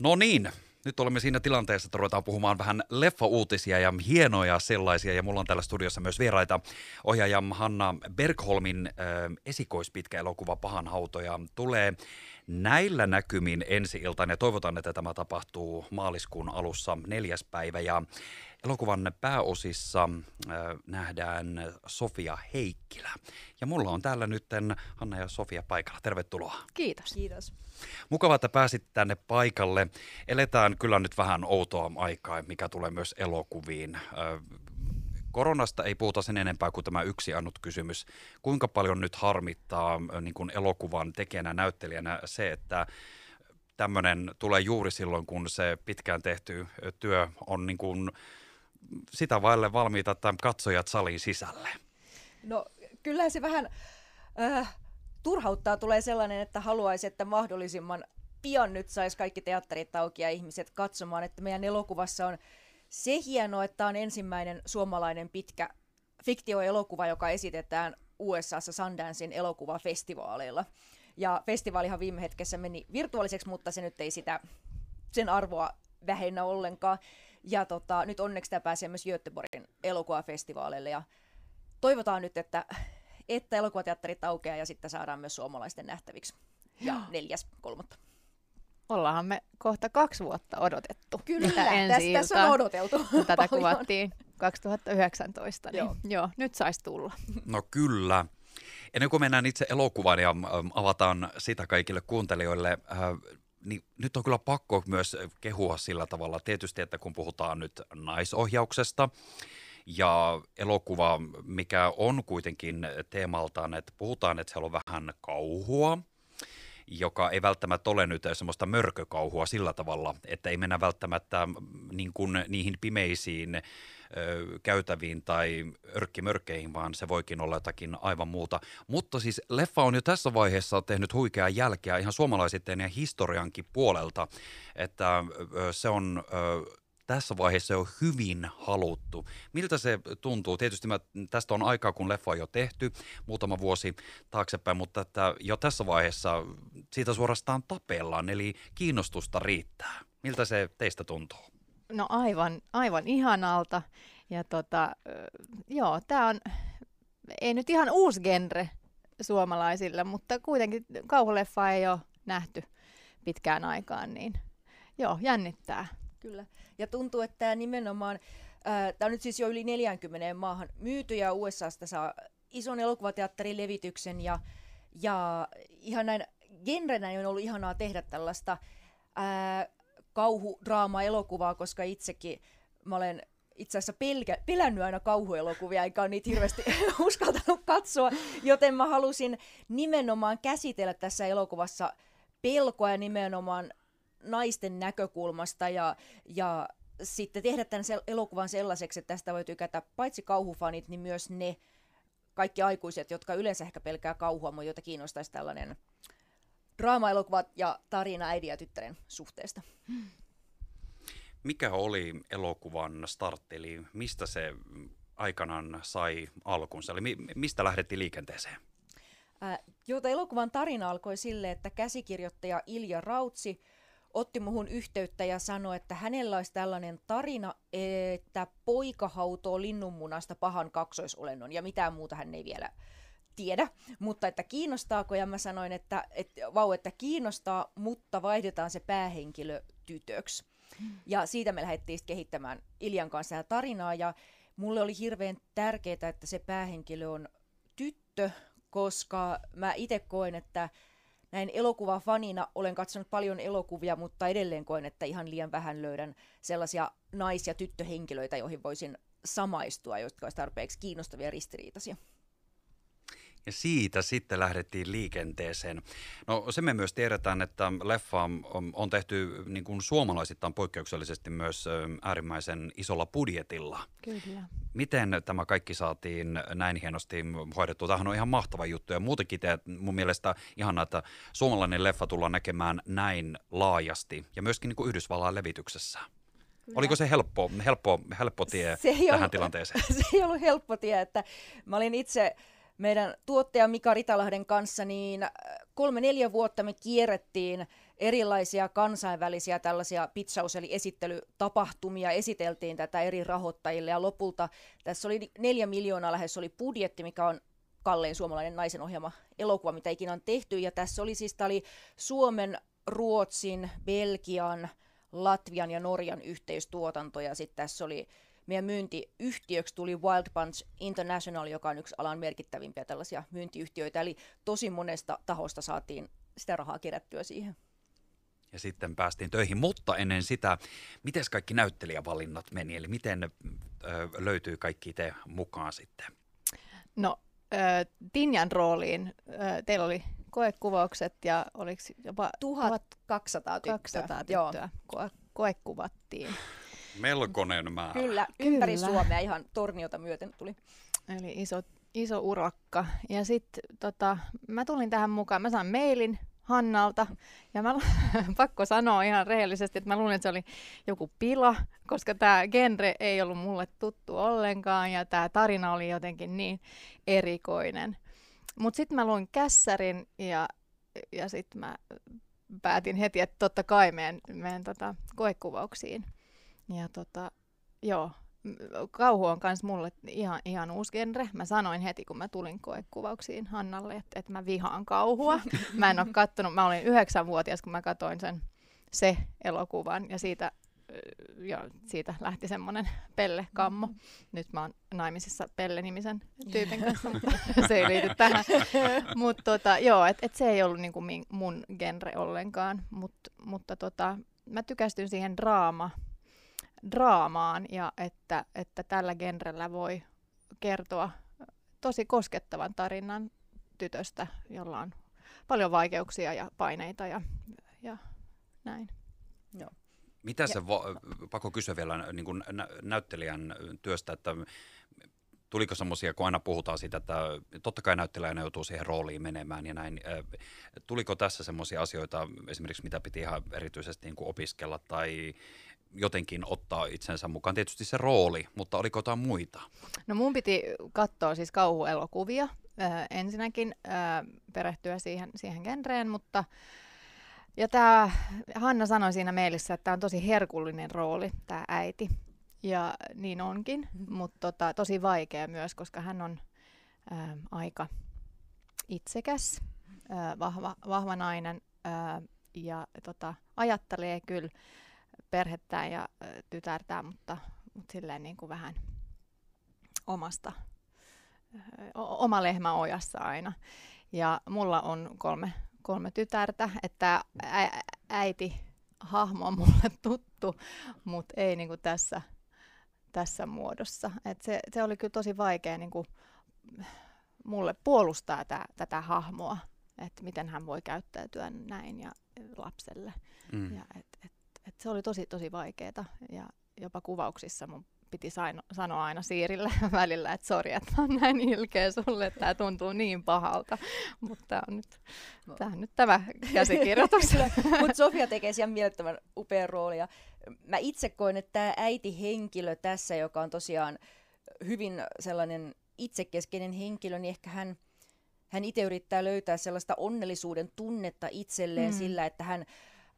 No niin, nyt olemme siinä tilanteessa, että ruvetaan puhumaan vähän leffa-uutisia ja hienoja sellaisia. Ja mulla on täällä studiossa myös vieraita. Ohjaaja Hanna Bergholmin äh, esikoispitkä elokuva Pahan hautoja tulee näillä näkymin ensi iltaan ja toivotan, että tämä tapahtuu maaliskuun alussa neljäs päivä. Ja elokuvan pääosissa äh, nähdään Sofia Heikkilä. Ja mulla on täällä nyt Hanna ja Sofia paikalla. Tervetuloa. Kiitos. Kiitos. Mukava, että pääsit tänne paikalle. Eletään kyllä nyt vähän outoa aikaa, mikä tulee myös elokuviin. Äh, koronasta ei puhuta sen enempää kuin tämä yksi annut kysymys. Kuinka paljon nyt harmittaa niin kuin elokuvan tekijänä, näyttelijänä se, että tämmöinen tulee juuri silloin, kun se pitkään tehty työ on niin kuin sitä vaille valmiita, että katsojat saliin sisälle? No kyllä se vähän äh, turhauttaa tulee sellainen, että haluaisi, että mahdollisimman pian nyt saisi kaikki teatterit auki ja ihmiset katsomaan, että meidän elokuvassa on se hienoa, että on ensimmäinen suomalainen pitkä fiktioelokuva, joka esitetään USAssa Sundancein elokuvafestivaaleilla. Ja festivaalihan viime hetkessä meni virtuaaliseksi, mutta se nyt ei sitä, sen arvoa vähennä ollenkaan. Ja tota, nyt onneksi tämä pääsee myös Göteborgin elokuvafestivaaleille ja toivotaan nyt, että, että elokuvateatterit aukeaa ja sitten saadaan myös suomalaisten nähtäviksi. Ja neljäs kolmatta. Ollaanhan me kohta kaksi vuotta odotettu. Kyllä, ensi tässä, on odoteltu Tätä paljon. kuvattiin 2019, niin joo. joo, nyt saisi tulla. No kyllä. Ennen kuin mennään itse elokuvaan ja avataan sitä kaikille kuuntelijoille, äh, niin nyt on kyllä pakko myös kehua sillä tavalla. Tietysti, että kun puhutaan nyt naisohjauksesta ja elokuva, mikä on kuitenkin teemaltaan, että puhutaan, että siellä on vähän kauhua, joka ei välttämättä ole nyt semmoista mörkökauhua sillä tavalla, että ei mennä välttämättä niin kuin niihin pimeisiin käytäviin tai örkkimörkkeihin, vaan se voikin olla jotakin aivan muuta. Mutta siis leffa on jo tässä vaiheessa tehnyt huikeaa jälkeä ihan suomalaisitteen ja historiankin puolelta, että se on tässä vaiheessa jo hyvin haluttu. Miltä se tuntuu? Tietysti mä, tästä on aikaa, kun leffa on jo tehty, muutama vuosi taaksepäin, mutta että jo tässä vaiheessa siitä suorastaan tapellaan, eli kiinnostusta riittää. Miltä se teistä tuntuu? No aivan, aivan ihanalta. Ja tota, joo, tämä on, ei nyt ihan uusi genre suomalaisille, mutta kuitenkin kauhuleffa ei ole nähty pitkään aikaan, niin joo, jännittää. Kyllä. Ja tuntuu, että tämä nimenomaan, tämä on nyt siis jo yli 40 maahan myyty ja USAsta saa ison elokuvateatterin levityksen ja, ja ihan näin genrenä on ollut ihanaa tehdä tällaista ää, kauhudraama-elokuvaa, koska itsekin mä olen itse asiassa pelkä, pelännyt aina kauhuelokuvia, eikä ole niitä hirveästi uskaltanut katsoa, joten mä halusin nimenomaan käsitellä tässä elokuvassa pelkoa ja nimenomaan naisten näkökulmasta ja, ja sitten tehdä tämän elokuvan sellaiseksi, että tästä voi tykätä paitsi kauhufanit, niin myös ne kaikki aikuiset, jotka yleensä ehkä pelkää kauhua, mutta joita kiinnostaisi tällainen draama-elokuva ja tarina äidin ja tyttären suhteesta. Mikä oli elokuvan startti, eli mistä se aikanaan sai alkunsa, eli mistä lähdettiin liikenteeseen? Äh, jota elokuvan tarina alkoi sille, että käsikirjoittaja Ilja Rautsi otti muhun yhteyttä ja sanoi, että hänellä olisi tällainen tarina, että poika hautoo linnunmunasta pahan kaksoisolennon ja mitään muuta hän ei vielä tiedä, mutta että kiinnostaako, ja mä sanoin, että, että vau, että kiinnostaa, mutta vaihdetaan se päähenkilö tytöksi. Ja siitä me lähdettiin kehittämään Iljan kanssa tarinaa, ja mulle oli hirveän tärkeää, että se päähenkilö on tyttö, koska mä itse koen, että näin elokuvafanina olen katsonut paljon elokuvia, mutta edelleen koen, että ihan liian vähän löydän sellaisia nais- ja tyttöhenkilöitä, joihin voisin samaistua, jotka olisivat tarpeeksi kiinnostavia ristiriitaisia. Ja siitä sitten lähdettiin liikenteeseen. No se me myös tiedetään, että leffa on, on tehty niin kuin suomalaisittain poikkeuksellisesti myös äärimmäisen isolla budjetilla. Kyllä. Miten tämä kaikki saatiin näin hienosti hoidettua? Tämähän on ihan mahtava juttu ja muutenkin te, mun mielestä ihanaa, että suomalainen leffa tullaan näkemään näin laajasti ja myöskin niin kuin Yhdysvallan levityksessä. Kyllä. Oliko se helppo, helppo, helppo tie se tähän ollut, tilanteeseen? Se ei ollut helppo tie, että mä olin itse meidän tuottaja Mika Ritalahden kanssa, niin äh, kolme-neljä vuotta me kierrettiin erilaisia kansainvälisiä tällaisia pitsaus- eli esittelytapahtumia, esiteltiin tätä eri rahoittajille ja lopulta tässä oli neljä miljoonaa lähes oli budjetti, mikä on kallein suomalainen naisen ohjelma elokuva, mitä ikinä on tehty. Ja tässä oli siis, oli Suomen, Ruotsin, Belgian, Latvian ja Norjan yhteistuotanto. Ja sitten tässä oli meidän myyntiyhtiöksi tuli Wild Punch International, joka on yksi alan merkittävimpiä tällaisia myyntiyhtiöitä. Eli tosi monesta tahosta saatiin sitä rahaa kerättyä siihen. Ja sitten päästiin töihin, mutta ennen sitä, miten kaikki näyttelijävalinnat meni, eli miten ö, löytyy kaikki te mukaan sitten? No äh, Tinjan rooliin äh, teillä oli koekuvaukset ja oliko jopa 1200 tyttöä. 200 tyttöä Ko- koekuvattiin. Melkoinen määrä. Kyllä, ympäri Kyllä. Suomea ihan torniota myöten tuli. Eli iso, iso urakka. Ja sitten tota, mä tulin tähän mukaan, mä sain mailin Hannalta. Ja mä pakko sanoa ihan rehellisesti, että mä luulin, että se oli joku pila, koska tämä genre ei ollut mulle tuttu ollenkaan ja tämä tarina oli jotenkin niin erikoinen. Mutta sitten mä luin kässärin ja, ja sitten mä päätin heti, että totta kai menen, menen tota koekuvauksiin. Ja tota, joo, kauhu on myös mulle ihan, ihan uusi genre. Mä sanoin heti, kun mä tulin koekuvauksiin Hannalle, että, että mä vihaan kauhua. Mä en ole kattonut, mä olin yhdeksänvuotias, kun mä katsoin sen se elokuvan ja siitä, ja siitä lähti semmoinen Pelle-kammo. Nyt mä oon naimisissa Pelle-nimisen tyypin kanssa, mutta se ei liity tähän. mutta tota, joo, et, et se ei ollut niinku mun genre ollenkaan, Mut, mutta tota, mä tykästyn siihen draama draamaan ja että, että tällä genrellä voi kertoa tosi koskettavan tarinan tytöstä, jolla on paljon vaikeuksia ja paineita ja, ja näin. Joo. Mitä se, vo, pakko kysyä vielä niin kuin nä- näyttelijän työstä, että tuliko semmoisia, kun aina puhutaan siitä, että totta kai näyttelijänä joutuu siihen rooliin menemään ja näin. Tuliko tässä semmoisia asioita esimerkiksi, mitä piti ihan erityisesti niin kuin opiskella tai jotenkin ottaa itsensä mukaan. Tietysti se rooli, mutta oliko jotain muita? No mun piti katsoa siis kauhuelokuvia äh, ensinnäkin, äh, perehtyä siihen, siihen genreen, mutta ja tämä Hanna sanoi siinä meilissä, että tämä on tosi herkullinen rooli, tämä äiti. Ja niin onkin, mutta tota, tosi vaikea myös, koska hän on äh, aika itsekäs, äh, vahva, vahva nainen äh, ja tota, ajattelee kyllä perhettään ja tytärtään, mutta, mutta silleen niin kuin vähän omasta, oma lehmä ojassa aina. Ja mulla on kolme, kolme tytärtä, että ä, äiti hahmo on mulle tuttu, mutta ei niin kuin tässä, tässä muodossa. Et se, se oli kyllä tosi vaikea niin kuin mulle puolustaa tää, tätä hahmoa, että miten hän voi käyttäytyä näin ja lapselle. Mm. Ja et, et et se oli tosi tosi vaikeeta ja jopa kuvauksissa mun piti saino, sanoa aina Siirille välillä, että sori, että mä oon näin ilkeä sulle, että tämä tuntuu niin pahalta. Mutta tämä on nyt, no. tää on nyt tämä käsikirjoitus. Mutta Sofia tekee siellä mielettömän upean roolia. Mä itse koen, että tämä äiti-henkilö tässä, joka on tosiaan hyvin sellainen itsekeskeinen henkilö, niin ehkä hän, hän itse yrittää löytää sellaista onnellisuuden tunnetta itselleen mm. sillä, että hän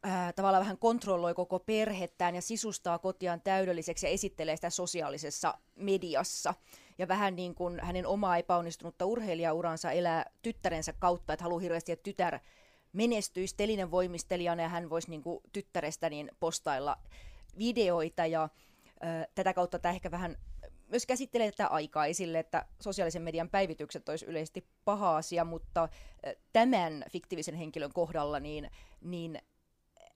ää, tavallaan vähän kontrolloi koko perhettään ja sisustaa kotiaan täydelliseksi ja esittelee sitä sosiaalisessa mediassa. Ja vähän niin kuin hänen omaa epäonnistunutta urheilijauransa elää tyttärensä kautta, että haluaa hirveästi, että tytär menestyisi telinen voimistelijana ja hän voisi niin kuin tyttärestä niin postailla videoita ja ää, tätä kautta tämä ehkä vähän myös käsittelee tätä aikaa esille, että sosiaalisen median päivitykset olisi yleisesti paha asia, mutta tämän fiktiivisen henkilön kohdalla niin, niin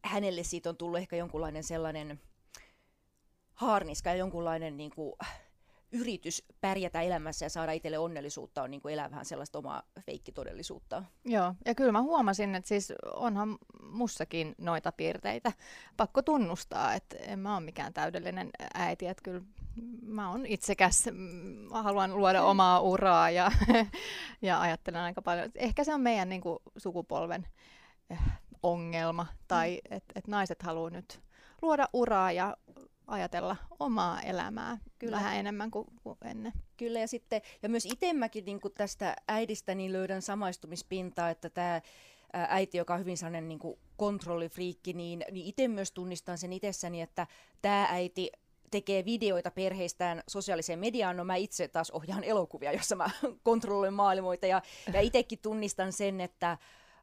hänelle siitä on tullut ehkä jonkunlainen sellainen haarniska ja jonkunlainen niin kuin, yritys pärjätä elämässä ja saada itselle onnellisuutta on niin kuin elää vähän sellaista omaa feikkitodellisuutta. Joo, ja kyllä mä huomasin, että siis onhan mussakin noita piirteitä. Pakko tunnustaa, että en mä ole mikään täydellinen äiti, että kyllä mä oon itsekäs, mä haluan luoda omaa uraa ja, ja ajattelen aika paljon. Ehkä se on meidän niin kuin, sukupolven eh, ongelma, tai mm. että et naiset haluaa nyt luoda uraa ja ajatella omaa elämää Kyllä. vähän enemmän kuin, kuin ennen. Kyllä, ja sitten, ja myös itsemmäkin niin tästä äidistä niin löydän samaistumispintaa, että tämä äiti, joka on hyvin sellainen niin kuin kontrollifriikki, niin, niin itse myös tunnistan sen itsessäni, että tämä äiti tekee videoita perheistään sosiaaliseen mediaan, no mä itse taas ohjaan elokuvia, jossa mä kontrolloin maailmoita ja, ja itsekin tunnistan sen, että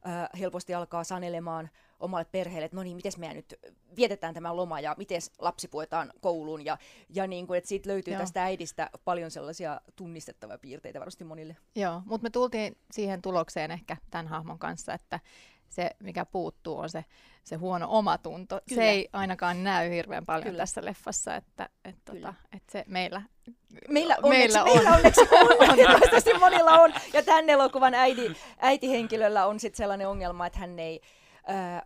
äh, helposti alkaa sanelemaan omalle perheelle, että no niin, miten me nyt vietetään tämä loma ja miten lapsi puetaan kouluun ja, ja niin kuin, että siitä löytyy Joo. tästä äidistä paljon sellaisia tunnistettavia piirteitä varmasti monille. Joo, mutta me tultiin siihen tulokseen ehkä tämän hahmon kanssa, että se, mikä puuttuu, on se, se huono omatunto. Kyllä. Se ei ainakaan näy hirveän paljon Kyllä. tässä leffassa, että, et, tota, et se meillä Meillä onneksi, meillä on. Meillä onneksi on, ja toivottavasti monilla on. Ja tämän elokuvan äiti, äitihenkilöllä on sitten sellainen ongelma, että hän ei, äh,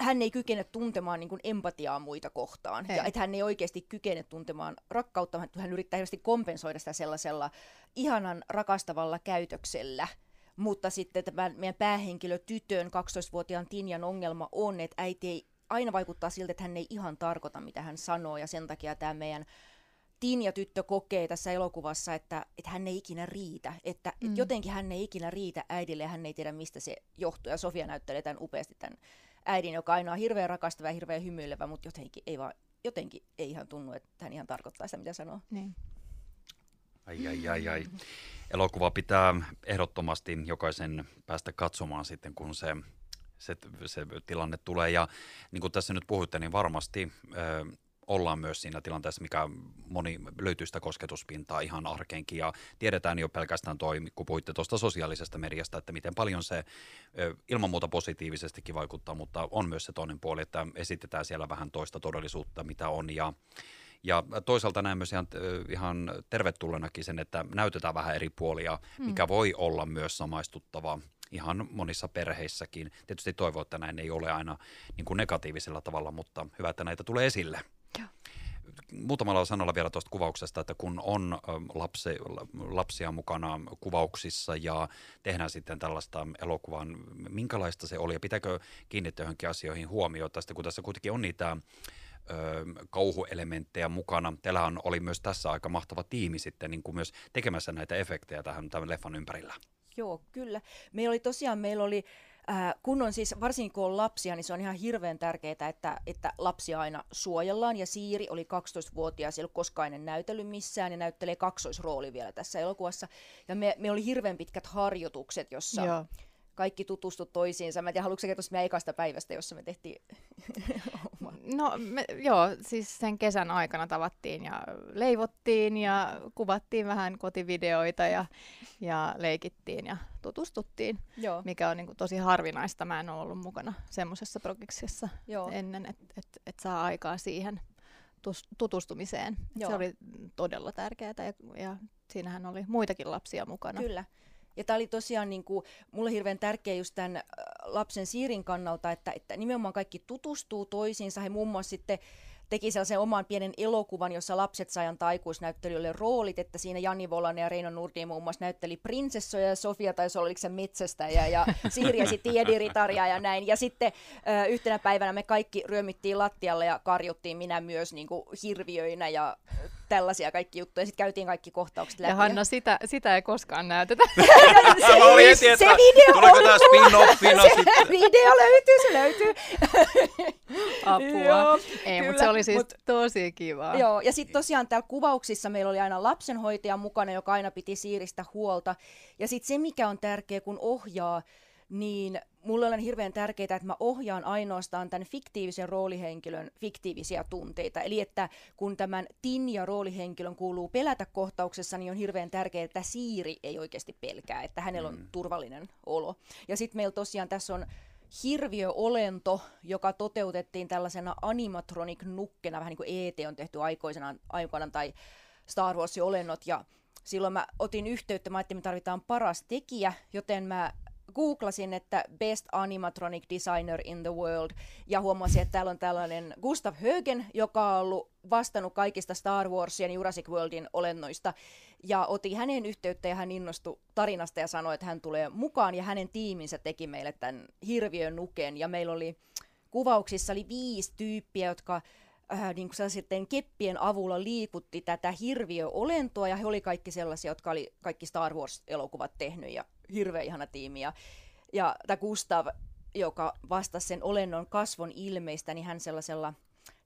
hän ei kykene tuntemaan niin kuin empatiaa muita kohtaan. Hei. Ja että hän ei oikeasti kykene tuntemaan rakkautta, hän yrittää hirveästi kompensoida sitä sellaisella ihanan rakastavalla käytöksellä. Mutta sitten tämä meidän päähenkilö tytön, 12-vuotiaan Tinjan ongelma on, että äiti ei aina vaikuttaa siltä, että hän ei ihan tarkoita, mitä hän sanoo, ja sen takia tämä meidän Tinja tyttö kokee tässä elokuvassa, että, että hän ei ikinä riitä, että, mm. että jotenkin hän ei ikinä riitä äidille ja hän ei tiedä, mistä se johtuu. Ja Sofia näyttelee tämän upeasti tämän äidin, joka aina on hirveän rakastava ja hirveän hymyilevä, mutta jotenkin ei, vaan, jotenkin ei ihan tunnu, että hän ihan tarkoittaa sitä, mitä sanoo. Niin. Ai, ai, ai, ai. Elokuva pitää ehdottomasti jokaisen päästä katsomaan sitten, kun se, se, se tilanne tulee. Ja niin kuin tässä nyt puhutte, niin varmasti ollaan myös siinä tilanteessa, mikä moni löytyy sitä kosketuspintaa ihan arkeenkin ja tiedetään jo pelkästään toi, kun puhuitte tuosta sosiaalisesta mediasta, että miten paljon se ilman muuta positiivisestikin vaikuttaa, mutta on myös se toinen puoli, että esitetään siellä vähän toista todellisuutta, mitä on ja ja toisaalta näen myös ihan, ihan tervetullenakin sen, että näytetään vähän eri puolia, mikä mm. voi olla myös samaistuttavaa ihan monissa perheissäkin. Tietysti toivon, että näin ei ole aina niin kuin negatiivisella tavalla, mutta hyvä, että näitä tulee esille muutamalla sanalla vielä tuosta kuvauksesta, että kun on lapsi, lapsia mukana kuvauksissa ja tehdään sitten tällaista elokuvaa, minkälaista se oli ja pitääkö kiinnittää johonkin asioihin huomiota, sitten kun tässä kuitenkin on niitä ö, kauhuelementtejä mukana. Teillähän oli myös tässä aika mahtava tiimi sitten niin kuin myös tekemässä näitä efektejä tähän tämän leffan ympärillä. Joo, kyllä. Meillä oli tosiaan, meillä oli Äh, kun on siis, varsinkin kun on lapsia, niin se on ihan hirveän tärkeää, että, että lapsia aina suojellaan. Ja Siiri oli 12-vuotias, ei ollut koskaan ennen näytellyt missään, ja näyttelee kaksoisrooli vielä tässä elokuvassa. Ja me, me oli hirveän pitkät harjoitukset, jossa Joo kaikki tutustu toisiinsa. Mä en tiedä, haluatko kertoa meidän ekasta päivästä, jossa me tehtiin No me, joo, siis sen kesän aikana tavattiin ja leivottiin ja kuvattiin vähän kotivideoita ja, ja leikittiin ja tutustuttiin, joo. mikä on niin kuin, tosi harvinaista. Mä en ole ollut mukana semmoisessa prokiksessa ennen, että et, et saa aikaa siihen tutustumiseen. Se oli todella tärkeää ja, ja siinähän oli muitakin lapsia mukana. Kyllä. Ja tämä oli tosiaan niin kuin, mulle hirveän tärkeä just tämän äh, lapsen siirin kannalta, että, että nimenomaan kaikki tutustuu toisiinsa. He muun muassa sitten teki sellaisen oman pienen elokuvan, jossa lapset sai antaa aikuisnäyttelijöille roolit, että siinä Janni Volanen ja Reino Nurdin muun muassa näytteli prinsessoja ja Sofia taisi olla se metsästä ja, ja Siiri esitti Ediritaria ja näin. Ja sitten ö, yhtenä päivänä me kaikki ryömittiin lattialle ja karjuttiin minä myös niin kuin hirviöinä ja tällaisia kaikki juttuja. Sitten käytiin kaikki kohtaukset läpi. Ja Hanna, sitä, sitä ei koskaan näytetä. se, se, se video Tuleeko tämä spin-offina se sitten? video löytyy, se löytyy. Apua. Joo, ei, mutta se oli siis mut, tosi kiva. Joo, ja sitten tosiaan täällä kuvauksissa meillä oli aina lapsenhoitaja mukana, joka aina piti siiristä huolta. Ja sitten se, mikä on tärkeä, kun ohjaa, niin mulle on hirveän tärkeää, että mä ohjaan ainoastaan tämän fiktiivisen roolihenkilön fiktiivisiä tunteita. Eli että kun tämän Tinja roolihenkilön kuuluu pelätä kohtauksessa, niin on hirveän tärkeää, että Siiri ei oikeasti pelkää, että hänellä on mm. turvallinen olo. Ja sitten meillä tosiaan tässä on hirviöolento, joka toteutettiin tällaisena animatronic-nukkena, vähän niin kuin ET on tehty aikoisena aikana tai Star Wars-olennot, ja silloin mä otin yhteyttä, mä ajattelin, että me tarvitaan paras tekijä, joten mä googlasin, että Best Animatronic Designer in the World, ja huomasin, että täällä on tällainen Gustav Högen, joka on ollut vastannut kaikista Star Warsien Jurassic Worldin olennoista, ja otin hänen yhteyttä, ja hän innostui tarinasta ja sanoi, että hän tulee mukaan, ja hänen tiiminsä teki meille tämän hirviön nuken, ja meillä oli kuvauksissa oli viisi tyyppiä, jotka äh, niin kuin sitten keppien avulla liikutti tätä hirviöolentoa, ja he oli kaikki sellaisia, jotka oli kaikki Star Wars-elokuvat tehnyt, ja hirveän ihana tiimi. Ja, ja tämä Gustav, joka vastasi sen olennon kasvon ilmeistä, niin hän sellaisella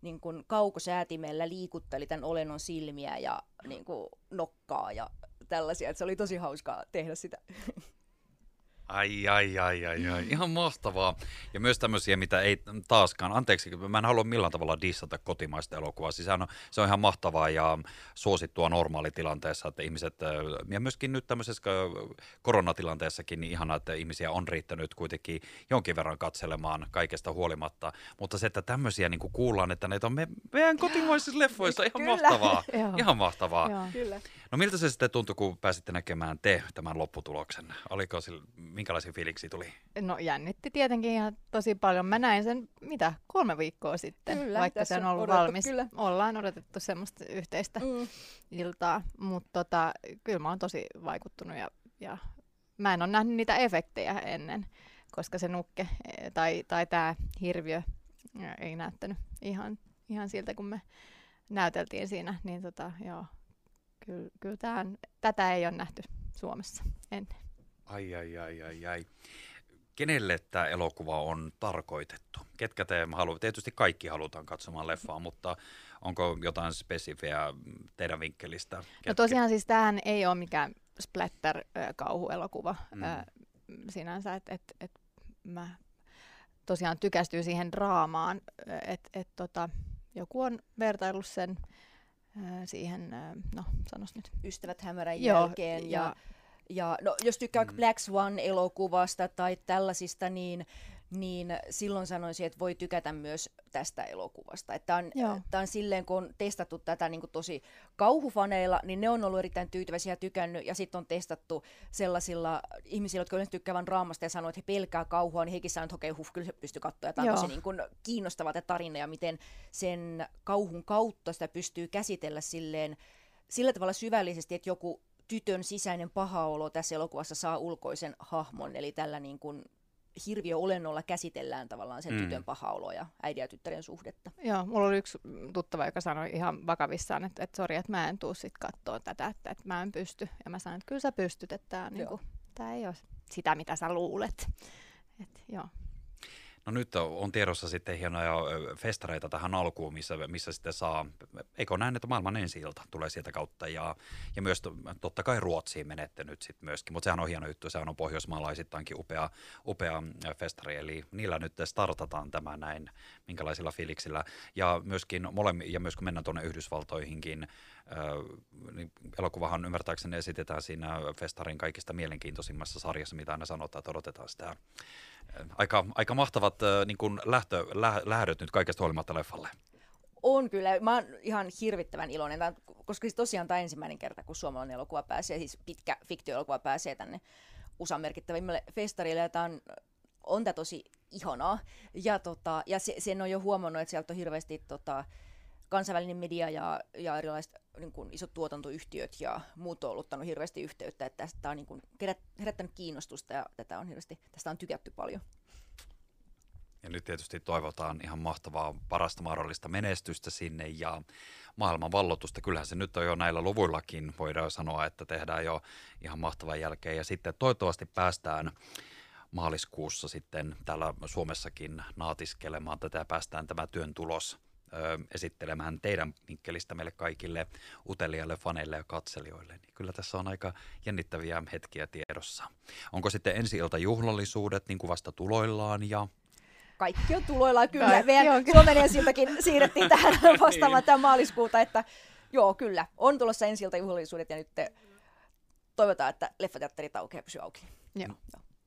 niin kuin kaukosäätimellä liikutteli tämän olennon silmiä ja niin kuin nokkaa ja tällaisia. Että se oli tosi hauskaa tehdä sitä. Ai, ai, ai, ai, ai. Ihan mahtavaa. Ja myös tämmöisiä, mitä ei taaskaan, anteeksi, mä en halua millään tavalla dissata kotimaista elokuvaa. Siis on, se on ihan mahtavaa ja suosittua normaalitilanteessa, että ihmiset, ja myöskin nyt tämmöisessä koronatilanteessakin, niin ihanaa, että ihmisiä on riittänyt kuitenkin jonkin verran katselemaan kaikesta huolimatta. Mutta se, että tämmöisiä niin kuin kuullaan, että näitä on me, meidän kotimaisissa leffoissa, ihan Kyllä. mahtavaa. Ihan mahtavaa. Joo. Kyllä. No miltä se sitten tuntui, kun pääsitte näkemään te tämän lopputuloksen? Oliko sillä, minkälaisia fiiliksi tuli? No jännitti tietenkin ihan tosi paljon. Mä näin sen, mitä, kolme viikkoa sitten, Kyllä, vaikka se on on ollut odotettu valmis. kyllä. Ollaan odotettu semmoista yhteistä Mm. iltaa, mutta tota, kyllä mä oon tosi vaikuttunut ja, ja mä en ole nähnyt niitä efektejä ennen, koska se nukke eh, tai, tai tämä hirviö eh, ei näyttänyt ihan, ihan siltä, kun me näyteltiin siinä, niin tota, joo, kyllä, kyllä tämän, tätä ei ole nähty Suomessa ennen. Ai, ai, ai, ai, ai. Kenelle tämä elokuva on tarkoitettu? Ketkä te haluatte? Tietysti kaikki halutaan katsomaan leffaa, mutta onko jotain spesifiä teidän vinkkelistä? No Ketkä- tosiaan siis tämähän ei ole mikään splatter-kauhuelokuva Mm. sinänsä, että et, et mä tosiaan tykästyin siihen draamaan, että et tota, joku on vertaillut sen siihen, ö, no sanos nyt. Ystävät hämärän Joo, jälkeen. Ja, ja- ja no, jos tykkää mm. Black Swan-elokuvasta tai tällaisista, niin, niin silloin sanoisin, että voi tykätä myös tästä elokuvasta. Tämä on, tää on silleen, kun on testattu tätä niin kuin tosi kauhufaneilla, niin ne on ollut erittäin tyytyväisiä ja tykännyt, ja sitten on testattu sellaisilla ihmisillä, jotka yleensä tykkäävän raamasta ja sanoo, että he pelkää kauhua, niin hekin sanoo, että okei, huh, kyllä se pystyy katsoa. Ja tämä on Joo. tosi niin kuin kiinnostava tämä tarina, ja miten sen kauhun kautta sitä pystyy käsitellä silleen, sillä tavalla syvällisesti, että joku tytön sisäinen paha olo tässä elokuvassa saa ulkoisen hahmon, eli tällä niin kuin hirviöolennolla käsitellään tavallaan sen Mm. tytön paha olo ja äidin ja tyttären suhdetta. Joo, mulla oli yksi tuttava, joka sanoi ihan vakavissaan, että, että sori, että mä en tuu sit katsoa tätä, että, että mä en pysty. Ja mä sanoin, että kyllä sä pystyt, että tämä, niin tämä ei ole sitä, mitä sä luulet. Et, joo. No nyt on tiedossa sitten hienoja festareita tähän alkuun, missä, missä sitten saa, eikö näin, että maailman ensi ilta tulee sieltä kautta ja, ja myös to, totta kai Ruotsiin menette nyt sitten myöskin, mutta sehän on hieno juttu, sehän on pohjoismaalaisittainkin upea, upea festari, eli niillä nyt startataan tämä näin, minkälaisilla fiiliksillä. Ja myöskin molemmin, ja myös kun mennään tuonne Yhdysvaltoihinkin, niin elokuvahan ymmärtääkseni esitetään siinä festarin kaikista mielenkiintoisimmassa sarjassa, mitä aina sanotaan, että odotetaan sitä aika, aika mahtavat niin kuin lähtö, lä, lähdöt nyt kaikesta huolimatta leffalle. On kyllä. Mä oon ihan hirvittävän iloinen, Tää, on- koska siis tosiaan tämä ensimmäinen kerta, kun suomalainen elokuva pääsee, siis pitkä fiktioelokuva pääsee tänne USAn merkittävimmälle festarille, ja tää on, on tää tosi ihanaa. Ja, tota, ja se, sen on jo huomannut, että sieltä on hirveästi tota, kansainvälinen media ja, ja erilaiset niin kuin isot tuotantoyhtiöt ja muut on ollut hirveästi yhteyttä, että tästä on niin kuin herättänyt kiinnostusta ja tätä on hirveästi, tästä on tykätty paljon. Ja nyt tietysti toivotaan ihan mahtavaa, parasta mahdollista menestystä sinne ja maailman vallotusta. Kyllähän se nyt on jo näillä luvuillakin, voidaan sanoa, että tehdään jo ihan mahtavan jälkeen. Ja sitten toivottavasti päästään maaliskuussa sitten täällä Suomessakin naatiskelemaan tätä ja päästään tämä työn tulos ö, esittelemään teidän vinkkelistä meille kaikille uteliaille, faneille ja katselijoille. Niin kyllä tässä on aika jännittäviä hetkiä tiedossa. Onko sitten ensi ilta juhlallisuudet niin kuin vasta tuloillaan ja kaikki on tuloillaan kyllä. Kaikki Meidän on kyllä. Suomen ensiltäkin siirrettiin tähän vastaamaan tämän maaliskuuta, että joo, kyllä. On tulossa ensiltä juhlallisuudet ja nyt toivotaan, että leffateatteri aukeaa pysyy auki. Joo.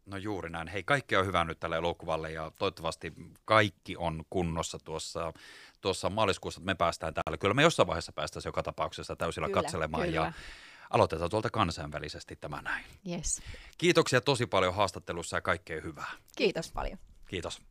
No juuri näin. Hei, kaikki on hyvä nyt tälle elokuvalle ja toivottavasti kaikki on kunnossa tuossa, tuossa maaliskuussa, että me päästään täällä. Kyllä me jossain vaiheessa päästäisiin joka tapauksessa täysillä Kyllä, katselemaan kyllä. ja aloitetaan tuolta kansainvälisesti tämä näin. Yes. Kiitoksia tosi paljon haastattelussa ja kaikkea hyvää. Kiitos paljon. Kiitos.